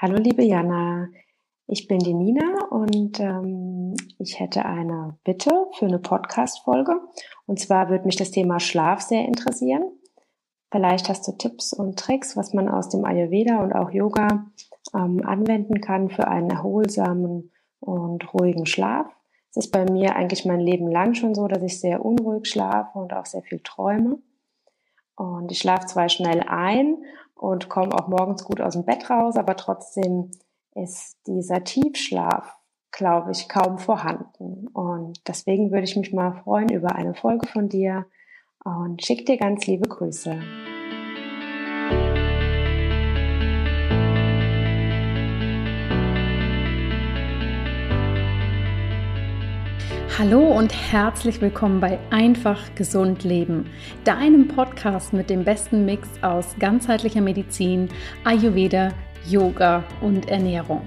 Hallo liebe Jana, ich bin die Nina und ähm, ich hätte eine Bitte für eine Podcast-Folge. Und zwar würde mich das Thema Schlaf sehr interessieren. Vielleicht hast du Tipps und Tricks, was man aus dem Ayurveda und auch Yoga ähm, anwenden kann für einen erholsamen und ruhigen Schlaf. Es ist bei mir eigentlich mein Leben lang schon so, dass ich sehr unruhig schlafe und auch sehr viel träume. Und ich schlafe zwar schnell ein und komme auch morgens gut aus dem Bett raus, aber trotzdem ist dieser Tiefschlaf, glaube ich, kaum vorhanden. Und deswegen würde ich mich mal freuen über eine Folge von dir und schick dir ganz liebe Grüße. Hallo und herzlich willkommen bei Einfach Gesund Leben, deinem Podcast mit dem besten Mix aus ganzheitlicher Medizin, Ayurveda, Yoga und Ernährung.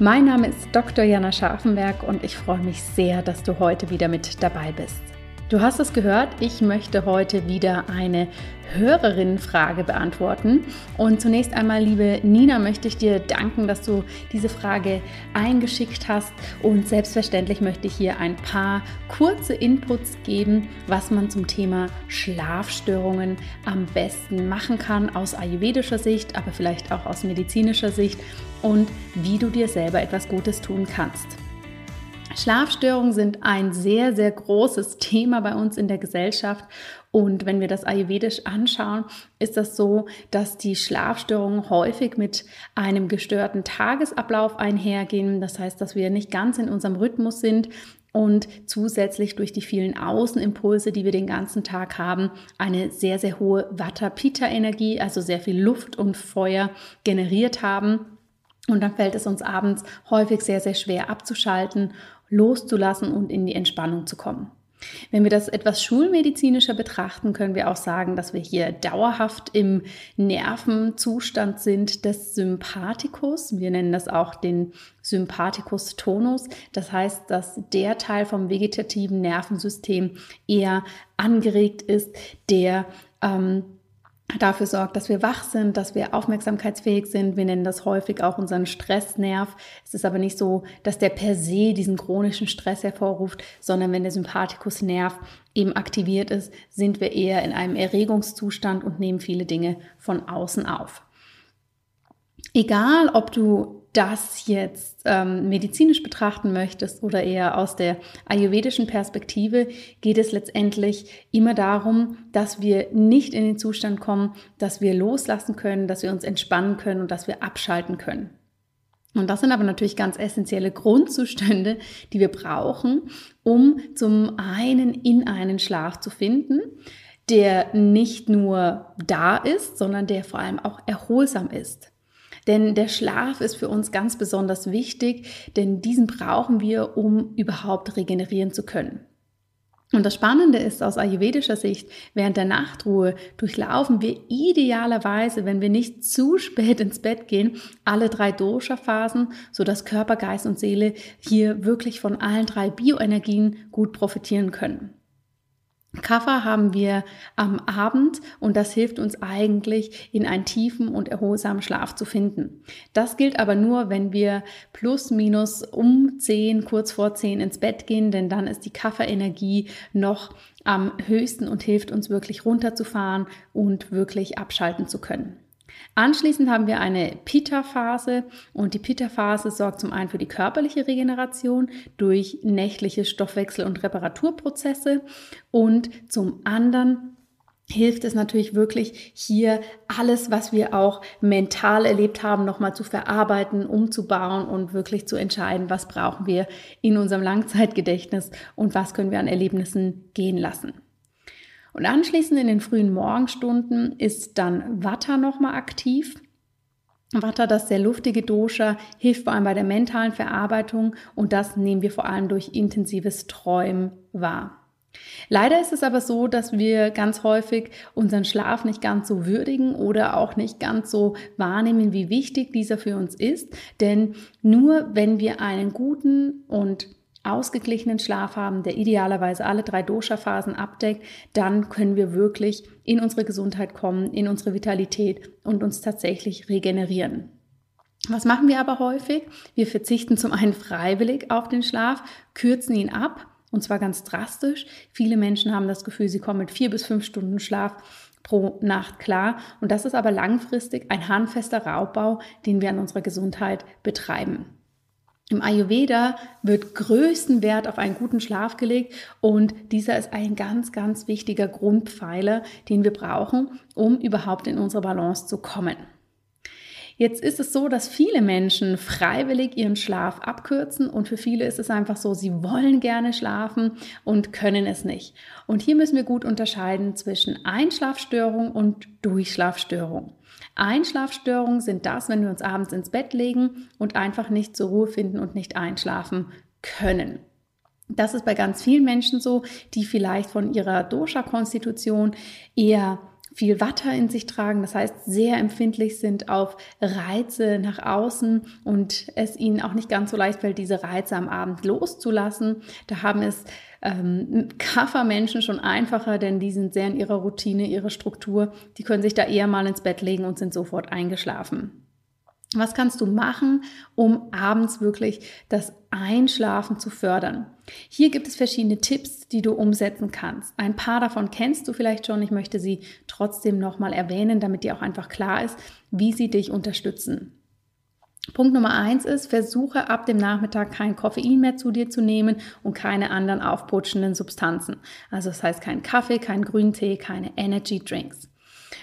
Mein Name ist Dr. Jana Scharfenberg und ich freue mich sehr, dass du heute wieder mit dabei bist. Du hast es gehört, ich möchte heute wieder eine Hörerinnenfrage beantworten. Und zunächst einmal, liebe Nina, möchte ich dir danken, dass du diese Frage eingeschickt hast. Und selbstverständlich möchte ich hier ein paar kurze Inputs geben, was man zum Thema Schlafstörungen am besten machen kann aus ayurvedischer Sicht, aber vielleicht auch aus medizinischer Sicht und wie du dir selber etwas Gutes tun kannst. Schlafstörungen sind ein sehr, sehr großes Thema bei uns in der Gesellschaft. Und wenn wir das ayurvedisch anschauen, ist das so, dass die Schlafstörungen häufig mit einem gestörten Tagesablauf einhergehen. Das heißt, dass wir nicht ganz in unserem Rhythmus sind und zusätzlich durch die vielen Außenimpulse, die wir den ganzen Tag haben, eine sehr, sehr hohe Vata-Pitta-Energie, also sehr viel Luft und Feuer generiert haben. Und dann fällt es uns abends häufig sehr, sehr schwer abzuschalten loszulassen und in die Entspannung zu kommen. Wenn wir das etwas schulmedizinischer betrachten, können wir auch sagen, dass wir hier dauerhaft im Nervenzustand sind des Sympathikus. Wir nennen das auch den Sympathikus-Tonus. Das heißt, dass der Teil vom vegetativen Nervensystem eher angeregt ist, der ähm, dafür sorgt, dass wir wach sind, dass wir aufmerksamkeitsfähig sind. Wir nennen das häufig auch unseren Stressnerv. Es ist aber nicht so, dass der per se diesen chronischen Stress hervorruft, sondern wenn der Sympathikusnerv eben aktiviert ist, sind wir eher in einem Erregungszustand und nehmen viele Dinge von außen auf. Egal, ob du das jetzt ähm, medizinisch betrachten möchtest oder eher aus der ayurvedischen Perspektive, geht es letztendlich immer darum, dass wir nicht in den Zustand kommen, dass wir loslassen können, dass wir uns entspannen können und dass wir abschalten können. Und das sind aber natürlich ganz essentielle Grundzustände, die wir brauchen, um zum einen in einen Schlaf zu finden, der nicht nur da ist, sondern der vor allem auch erholsam ist. Denn der Schlaf ist für uns ganz besonders wichtig, denn diesen brauchen wir, um überhaupt regenerieren zu können. Und das Spannende ist aus ayurvedischer Sicht, während der Nachtruhe durchlaufen wir idealerweise, wenn wir nicht zu spät ins Bett gehen, alle drei Dosha-Phasen, sodass Körper, Geist und Seele hier wirklich von allen drei Bioenergien gut profitieren können. Kaffer haben wir am Abend und das hilft uns eigentlich in einen tiefen und erholsamen Schlaf zu finden. Das gilt aber nur, wenn wir plus minus um 10, kurz vor 10 ins Bett gehen, denn dann ist die Kafferenergie noch am höchsten und hilft uns wirklich runterzufahren und wirklich abschalten zu können. Anschließend haben wir eine Pitta-Phase und die Pitta-Phase sorgt zum einen für die körperliche Regeneration durch nächtliche Stoffwechsel- und Reparaturprozesse und zum anderen hilft es natürlich wirklich hier alles, was wir auch mental erlebt haben, nochmal zu verarbeiten, umzubauen und wirklich zu entscheiden, was brauchen wir in unserem Langzeitgedächtnis und was können wir an Erlebnissen gehen lassen. Und anschließend in den frühen Morgenstunden ist dann Vata nochmal aktiv. Vata, das sehr luftige Dosha, hilft vor allem bei der mentalen Verarbeitung und das nehmen wir vor allem durch intensives Träumen wahr. Leider ist es aber so, dass wir ganz häufig unseren Schlaf nicht ganz so würdigen oder auch nicht ganz so wahrnehmen, wie wichtig dieser für uns ist. Denn nur wenn wir einen guten und ausgeglichenen Schlaf haben, der idealerweise alle drei Dosha-Phasen abdeckt, dann können wir wirklich in unsere Gesundheit kommen, in unsere Vitalität und uns tatsächlich regenerieren. Was machen wir aber häufig? Wir verzichten zum einen freiwillig auf den Schlaf, kürzen ihn ab und zwar ganz drastisch. Viele Menschen haben das Gefühl, sie kommen mit vier bis fünf Stunden Schlaf pro Nacht klar. Und das ist aber langfristig ein handfester Raubbau, den wir an unserer Gesundheit betreiben. Im Ayurveda wird größten Wert auf einen guten Schlaf gelegt und dieser ist ein ganz, ganz wichtiger Grundpfeiler, den wir brauchen, um überhaupt in unsere Balance zu kommen. Jetzt ist es so, dass viele Menschen freiwillig ihren Schlaf abkürzen und für viele ist es einfach so, sie wollen gerne schlafen und können es nicht. Und hier müssen wir gut unterscheiden zwischen Einschlafstörung und Durchschlafstörung. Einschlafstörungen sind das, wenn wir uns abends ins Bett legen und einfach nicht zur Ruhe finden und nicht einschlafen können. Das ist bei ganz vielen Menschen so, die vielleicht von ihrer Dosha-Konstitution eher viel Watter in sich tragen, das heißt sehr empfindlich sind auf Reize nach außen und es ihnen auch nicht ganz so leicht fällt, diese Reize am Abend loszulassen. Da haben es ähm, Kaffermenschen schon einfacher, denn die sind sehr in ihrer Routine, ihrer Struktur. Die können sich da eher mal ins Bett legen und sind sofort eingeschlafen. Was kannst du machen, um abends wirklich das Einschlafen zu fördern? Hier gibt es verschiedene Tipps, die du umsetzen kannst. Ein paar davon kennst du vielleicht schon. Ich möchte sie trotzdem nochmal erwähnen, damit dir auch einfach klar ist, wie sie dich unterstützen. Punkt Nummer eins ist, versuche ab dem Nachmittag kein Koffein mehr zu dir zu nehmen und keine anderen aufputschenden Substanzen. Also das heißt kein Kaffee, kein Grüntee, keine Energy Drinks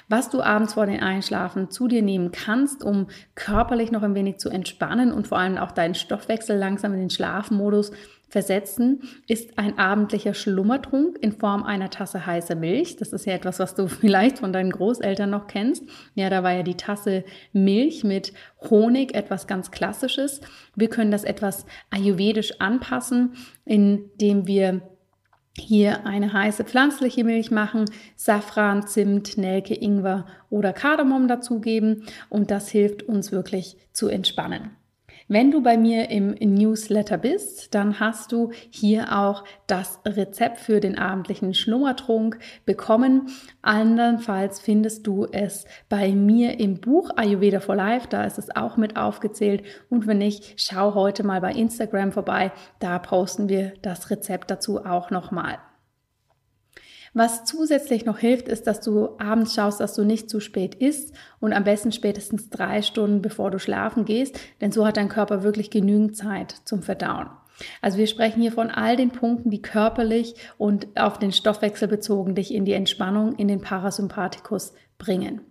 was du abends vor den Einschlafen zu dir nehmen kannst, um körperlich noch ein wenig zu entspannen und vor allem auch deinen Stoffwechsel langsam in den Schlafmodus versetzen, ist ein abendlicher Schlummertrunk in Form einer Tasse heißer Milch. Das ist ja etwas, was du vielleicht von deinen Großeltern noch kennst. Ja, da war ja die Tasse Milch mit Honig etwas ganz Klassisches. Wir können das etwas ayurvedisch anpassen, indem wir hier eine heiße pflanzliche Milch machen, Safran, Zimt, Nelke, Ingwer oder Kardamom dazugeben und das hilft uns wirklich zu entspannen. Wenn du bei mir im Newsletter bist, dann hast du hier auch das Rezept für den abendlichen Schlummertrunk bekommen. Andernfalls findest du es bei mir im Buch Ayurveda for Life, da ist es auch mit aufgezählt. Und wenn nicht, schau heute mal bei Instagram vorbei, da posten wir das Rezept dazu auch nochmal. Was zusätzlich noch hilft, ist, dass du abends schaust, dass du nicht zu spät isst und am besten spätestens drei Stunden bevor du schlafen gehst, denn so hat dein Körper wirklich genügend Zeit zum Verdauen. Also wir sprechen hier von all den Punkten, die körperlich und auf den Stoffwechsel bezogen dich in die Entspannung, in den Parasympathikus bringen.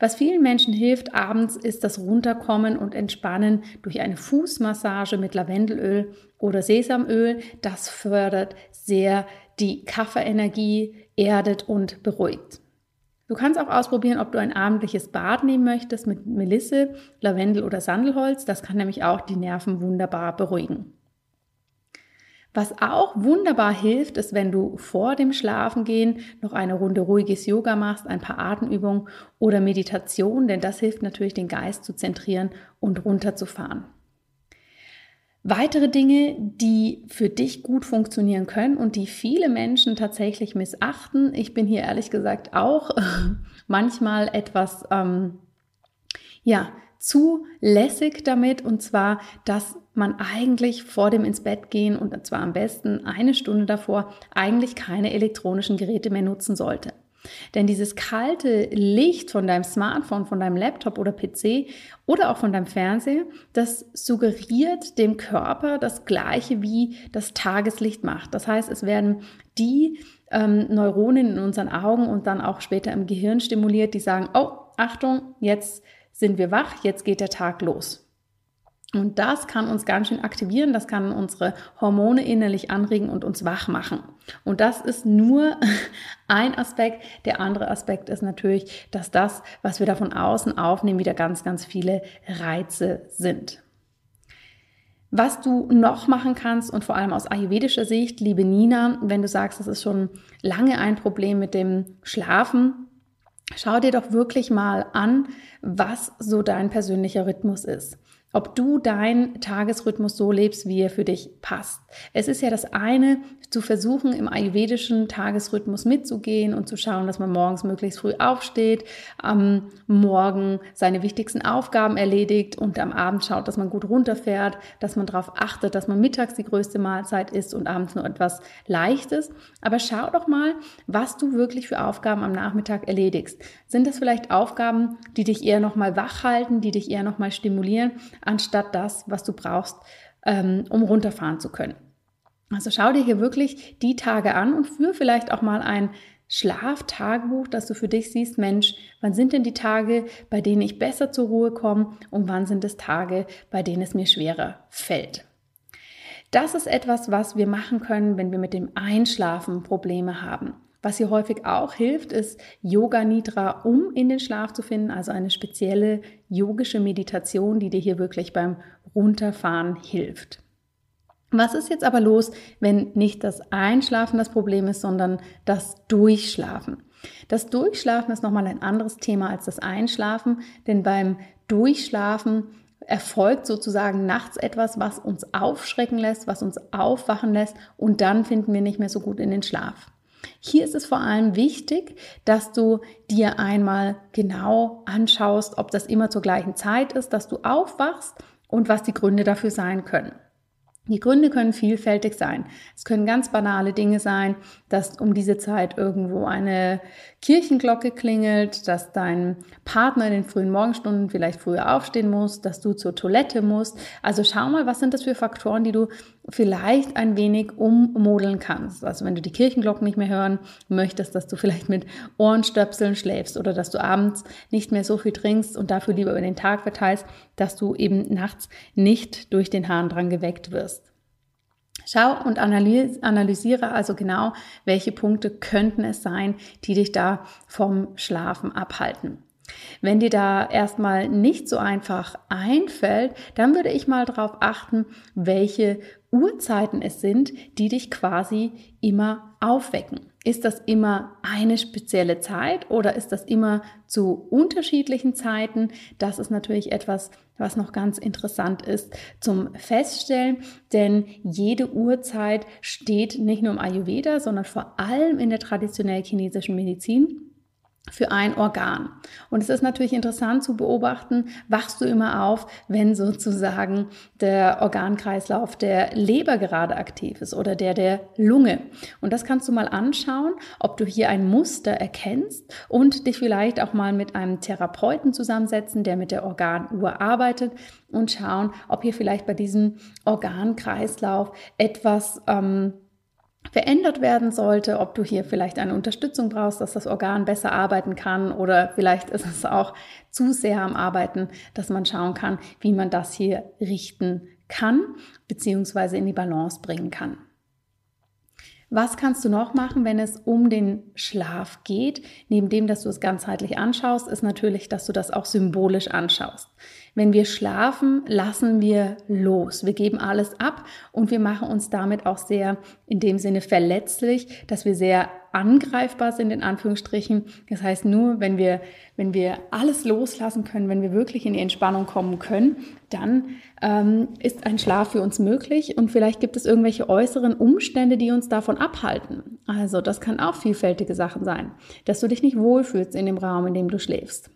Was vielen Menschen hilft abends, ist das Runterkommen und Entspannen durch eine Fußmassage mit Lavendelöl oder Sesamöl. Das fördert sehr die Kaffeeenergie erdet und beruhigt. Du kannst auch ausprobieren, ob du ein abendliches Bad nehmen möchtest mit Melisse, Lavendel oder Sandelholz. Das kann nämlich auch die Nerven wunderbar beruhigen. Was auch wunderbar hilft, ist, wenn du vor dem Schlafengehen noch eine Runde ruhiges Yoga machst, ein paar Atemübungen oder Meditation, denn das hilft natürlich, den Geist zu zentrieren und runterzufahren. Weitere Dinge, die für dich gut funktionieren können und die viele Menschen tatsächlich missachten. Ich bin hier ehrlich gesagt auch manchmal etwas, ähm, ja, zu lässig damit und zwar, dass man eigentlich vor dem ins Bett gehen und zwar am besten eine Stunde davor eigentlich keine elektronischen Geräte mehr nutzen sollte. Denn dieses kalte Licht von deinem Smartphone, von deinem Laptop oder PC oder auch von deinem Fernseher, das suggeriert dem Körper das gleiche wie das Tageslicht macht. Das heißt, es werden die ähm, Neuronen in unseren Augen und dann auch später im Gehirn stimuliert, die sagen, oh, Achtung, jetzt sind wir wach, jetzt geht der Tag los. Und das kann uns ganz schön aktivieren, das kann unsere Hormone innerlich anregen und uns wach machen. Und das ist nur ein Aspekt. Der andere Aspekt ist natürlich, dass das, was wir da von außen aufnehmen, wieder ganz, ganz viele Reize sind. Was du noch machen kannst und vor allem aus ayurvedischer Sicht, liebe Nina, wenn du sagst, das ist schon lange ein Problem mit dem Schlafen, schau dir doch wirklich mal an, was so dein persönlicher Rhythmus ist. Ob du deinen Tagesrhythmus so lebst, wie er für dich passt. Es ist ja das eine, zu versuchen, im ayurvedischen Tagesrhythmus mitzugehen und zu schauen, dass man morgens möglichst früh aufsteht, am Morgen seine wichtigsten Aufgaben erledigt und am Abend schaut, dass man gut runterfährt, dass man darauf achtet, dass man mittags die größte Mahlzeit isst und abends nur etwas Leichtes. Aber schau doch mal, was du wirklich für Aufgaben am Nachmittag erledigst. Sind das vielleicht Aufgaben, die dich eher nochmal wach halten, die dich eher nochmal stimulieren? Anstatt das, was du brauchst, ähm, um runterfahren zu können. Also schau dir hier wirklich die Tage an und führe vielleicht auch mal ein Schlaftagebuch, dass du für dich siehst, Mensch, wann sind denn die Tage, bei denen ich besser zur Ruhe komme und wann sind es Tage, bei denen es mir schwerer fällt. Das ist etwas, was wir machen können, wenn wir mit dem Einschlafen Probleme haben. Was hier häufig auch hilft, ist Yoga Nidra, um in den Schlaf zu finden, also eine spezielle yogische Meditation, die dir hier wirklich beim Runterfahren hilft. Was ist jetzt aber los, wenn nicht das Einschlafen das Problem ist, sondern das Durchschlafen? Das Durchschlafen ist nochmal ein anderes Thema als das Einschlafen, denn beim Durchschlafen erfolgt sozusagen nachts etwas, was uns aufschrecken lässt, was uns aufwachen lässt und dann finden wir nicht mehr so gut in den Schlaf. Hier ist es vor allem wichtig, dass du dir einmal genau anschaust, ob das immer zur gleichen Zeit ist, dass du aufwachst und was die Gründe dafür sein können. Die Gründe können vielfältig sein. Es können ganz banale Dinge sein, dass um diese Zeit irgendwo eine Kirchenglocke klingelt, dass dein Partner in den frühen Morgenstunden vielleicht früher aufstehen muss, dass du zur Toilette musst. Also schau mal, was sind das für Faktoren, die du vielleicht ein wenig ummodeln kannst. Also wenn du die Kirchenglocken nicht mehr hören möchtest, dass du vielleicht mit Ohrenstöpseln schläfst oder dass du abends nicht mehr so viel trinkst und dafür lieber über den Tag verteilst, dass du eben nachts nicht durch den Hahn dran geweckt wirst. Schau und analysiere also genau, welche Punkte könnten es sein, die dich da vom Schlafen abhalten. Wenn dir da erstmal nicht so einfach einfällt, dann würde ich mal darauf achten, welche Uhrzeiten es sind, die dich quasi immer aufwecken. Ist das immer eine spezielle Zeit oder ist das immer zu unterschiedlichen Zeiten? Das ist natürlich etwas, was noch ganz interessant ist zum Feststellen, denn jede Uhrzeit steht nicht nur im Ayurveda, sondern vor allem in der traditionell chinesischen Medizin für ein Organ. Und es ist natürlich interessant zu beobachten, wachst du immer auf, wenn sozusagen der Organkreislauf der Leber gerade aktiv ist oder der der Lunge. Und das kannst du mal anschauen, ob du hier ein Muster erkennst und dich vielleicht auch mal mit einem Therapeuten zusammensetzen, der mit der Organuhr arbeitet und schauen, ob hier vielleicht bei diesem Organkreislauf etwas ähm, verändert werden sollte, ob du hier vielleicht eine Unterstützung brauchst, dass das Organ besser arbeiten kann oder vielleicht ist es auch zu sehr am Arbeiten, dass man schauen kann, wie man das hier richten kann bzw. in die Balance bringen kann. Was kannst du noch machen, wenn es um den Schlaf geht? Neben dem, dass du es ganzheitlich anschaust, ist natürlich, dass du das auch symbolisch anschaust. Wenn wir schlafen, lassen wir los. Wir geben alles ab und wir machen uns damit auch sehr in dem Sinne verletzlich, dass wir sehr angreifbar sind, in Anführungsstrichen. Das heißt, nur wenn wir, wenn wir alles loslassen können, wenn wir wirklich in die Entspannung kommen können, dann ähm, ist ein Schlaf für uns möglich und vielleicht gibt es irgendwelche äußeren Umstände, die uns davon abhalten. Also das kann auch vielfältige Sachen sein, dass du dich nicht wohlfühlst in dem Raum, in dem du schläfst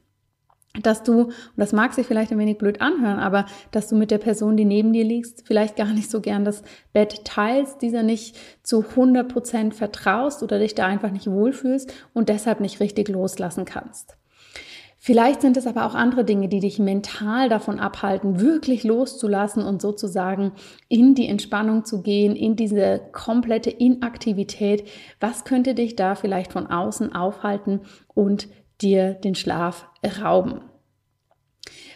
dass du, und das mag sich vielleicht ein wenig blöd anhören, aber dass du mit der Person, die neben dir liegt, vielleicht gar nicht so gern das Bett teilst, dieser nicht zu 100 Prozent vertraust oder dich da einfach nicht wohlfühlst und deshalb nicht richtig loslassen kannst. Vielleicht sind es aber auch andere Dinge, die dich mental davon abhalten, wirklich loszulassen und sozusagen in die Entspannung zu gehen, in diese komplette Inaktivität. Was könnte dich da vielleicht von außen aufhalten und dir den Schlaf rauben.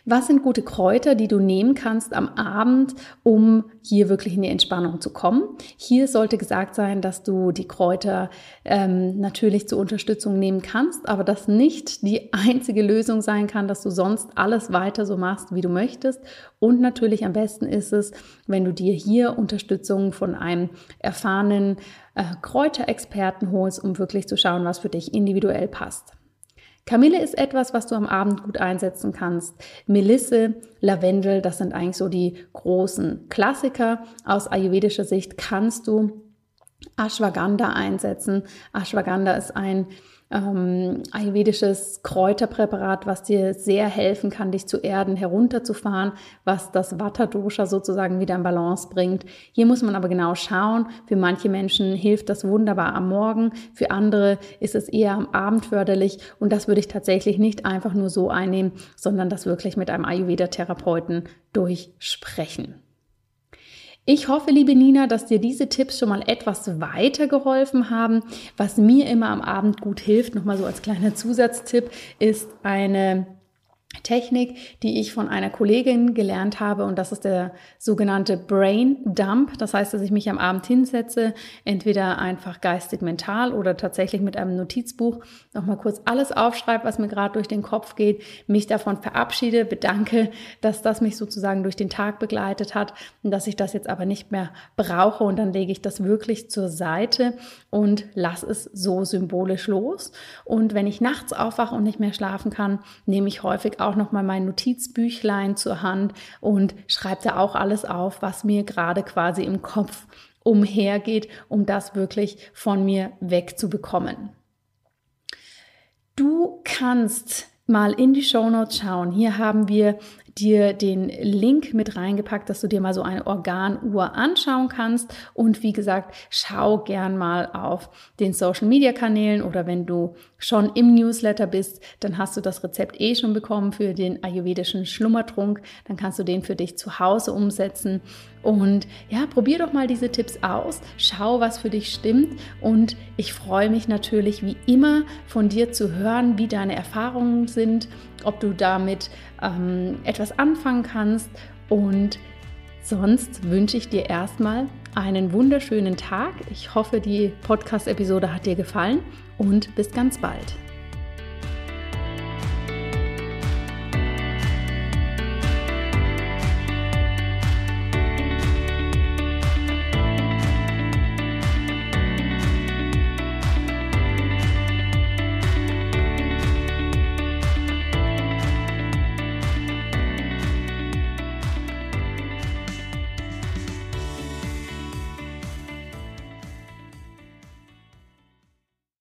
Was sind gute Kräuter, die du nehmen kannst am Abend, um hier wirklich in die Entspannung zu kommen? Hier sollte gesagt sein, dass du die Kräuter ähm, natürlich zur Unterstützung nehmen kannst, aber das nicht die einzige Lösung sein kann, dass du sonst alles weiter so machst, wie du möchtest. Und natürlich am besten ist es, wenn du dir hier Unterstützung von einem erfahrenen äh, Kräuterexperten holst, um wirklich zu schauen, was für dich individuell passt. Kamille ist etwas, was du am Abend gut einsetzen kannst. Melisse, Lavendel, das sind eigentlich so die großen Klassiker. Aus ayurvedischer Sicht kannst du Ashwagandha einsetzen. Ashwagandha ist ein ähm, ayurvedisches Kräuterpräparat, was dir sehr helfen kann, dich zu erden, herunterzufahren, was das Vata-Dosha sozusagen wieder in Balance bringt. Hier muss man aber genau schauen. Für manche Menschen hilft das wunderbar am Morgen, für andere ist es eher am Abend förderlich und das würde ich tatsächlich nicht einfach nur so einnehmen, sondern das wirklich mit einem Ayurveda-Therapeuten durchsprechen. Ich hoffe, liebe Nina, dass dir diese Tipps schon mal etwas weitergeholfen haben. Was mir immer am Abend gut hilft, nochmal so als kleiner Zusatztipp, ist eine Technik, die ich von einer Kollegin gelernt habe und das ist der sogenannte Brain Dump. Das heißt, dass ich mich am Abend hinsetze, entweder einfach geistig mental oder tatsächlich mit einem Notizbuch nochmal kurz alles aufschreibe, was mir gerade durch den Kopf geht, mich davon verabschiede, bedanke, dass das mich sozusagen durch den Tag begleitet hat und dass ich das jetzt aber nicht mehr brauche und dann lege ich das wirklich zur Seite und lasse es so symbolisch los. Und wenn ich nachts aufwache und nicht mehr schlafen kann, nehme ich häufig auch noch mal mein Notizbüchlein zur Hand und schreibe da auch alles auf, was mir gerade quasi im Kopf umhergeht, um das wirklich von mir wegzubekommen. Du kannst mal in die Show Notes schauen. Hier haben wir dir den Link mit reingepackt, dass du dir mal so eine Organuhr anschauen kannst. Und wie gesagt, schau gern mal auf den Social Media Kanälen oder wenn du schon im Newsletter bist, dann hast du das Rezept eh schon bekommen für den ayurvedischen Schlummertrunk. Dann kannst du den für dich zu Hause umsetzen. Und ja, probier doch mal diese Tipps aus. Schau, was für dich stimmt. Und ich freue mich natürlich wie immer von dir zu hören, wie deine Erfahrungen sind, ob du damit ähm, etwas anfangen kannst. Und sonst wünsche ich dir erstmal einen wunderschönen Tag. Ich hoffe, die Podcast-Episode hat dir gefallen und bis ganz bald.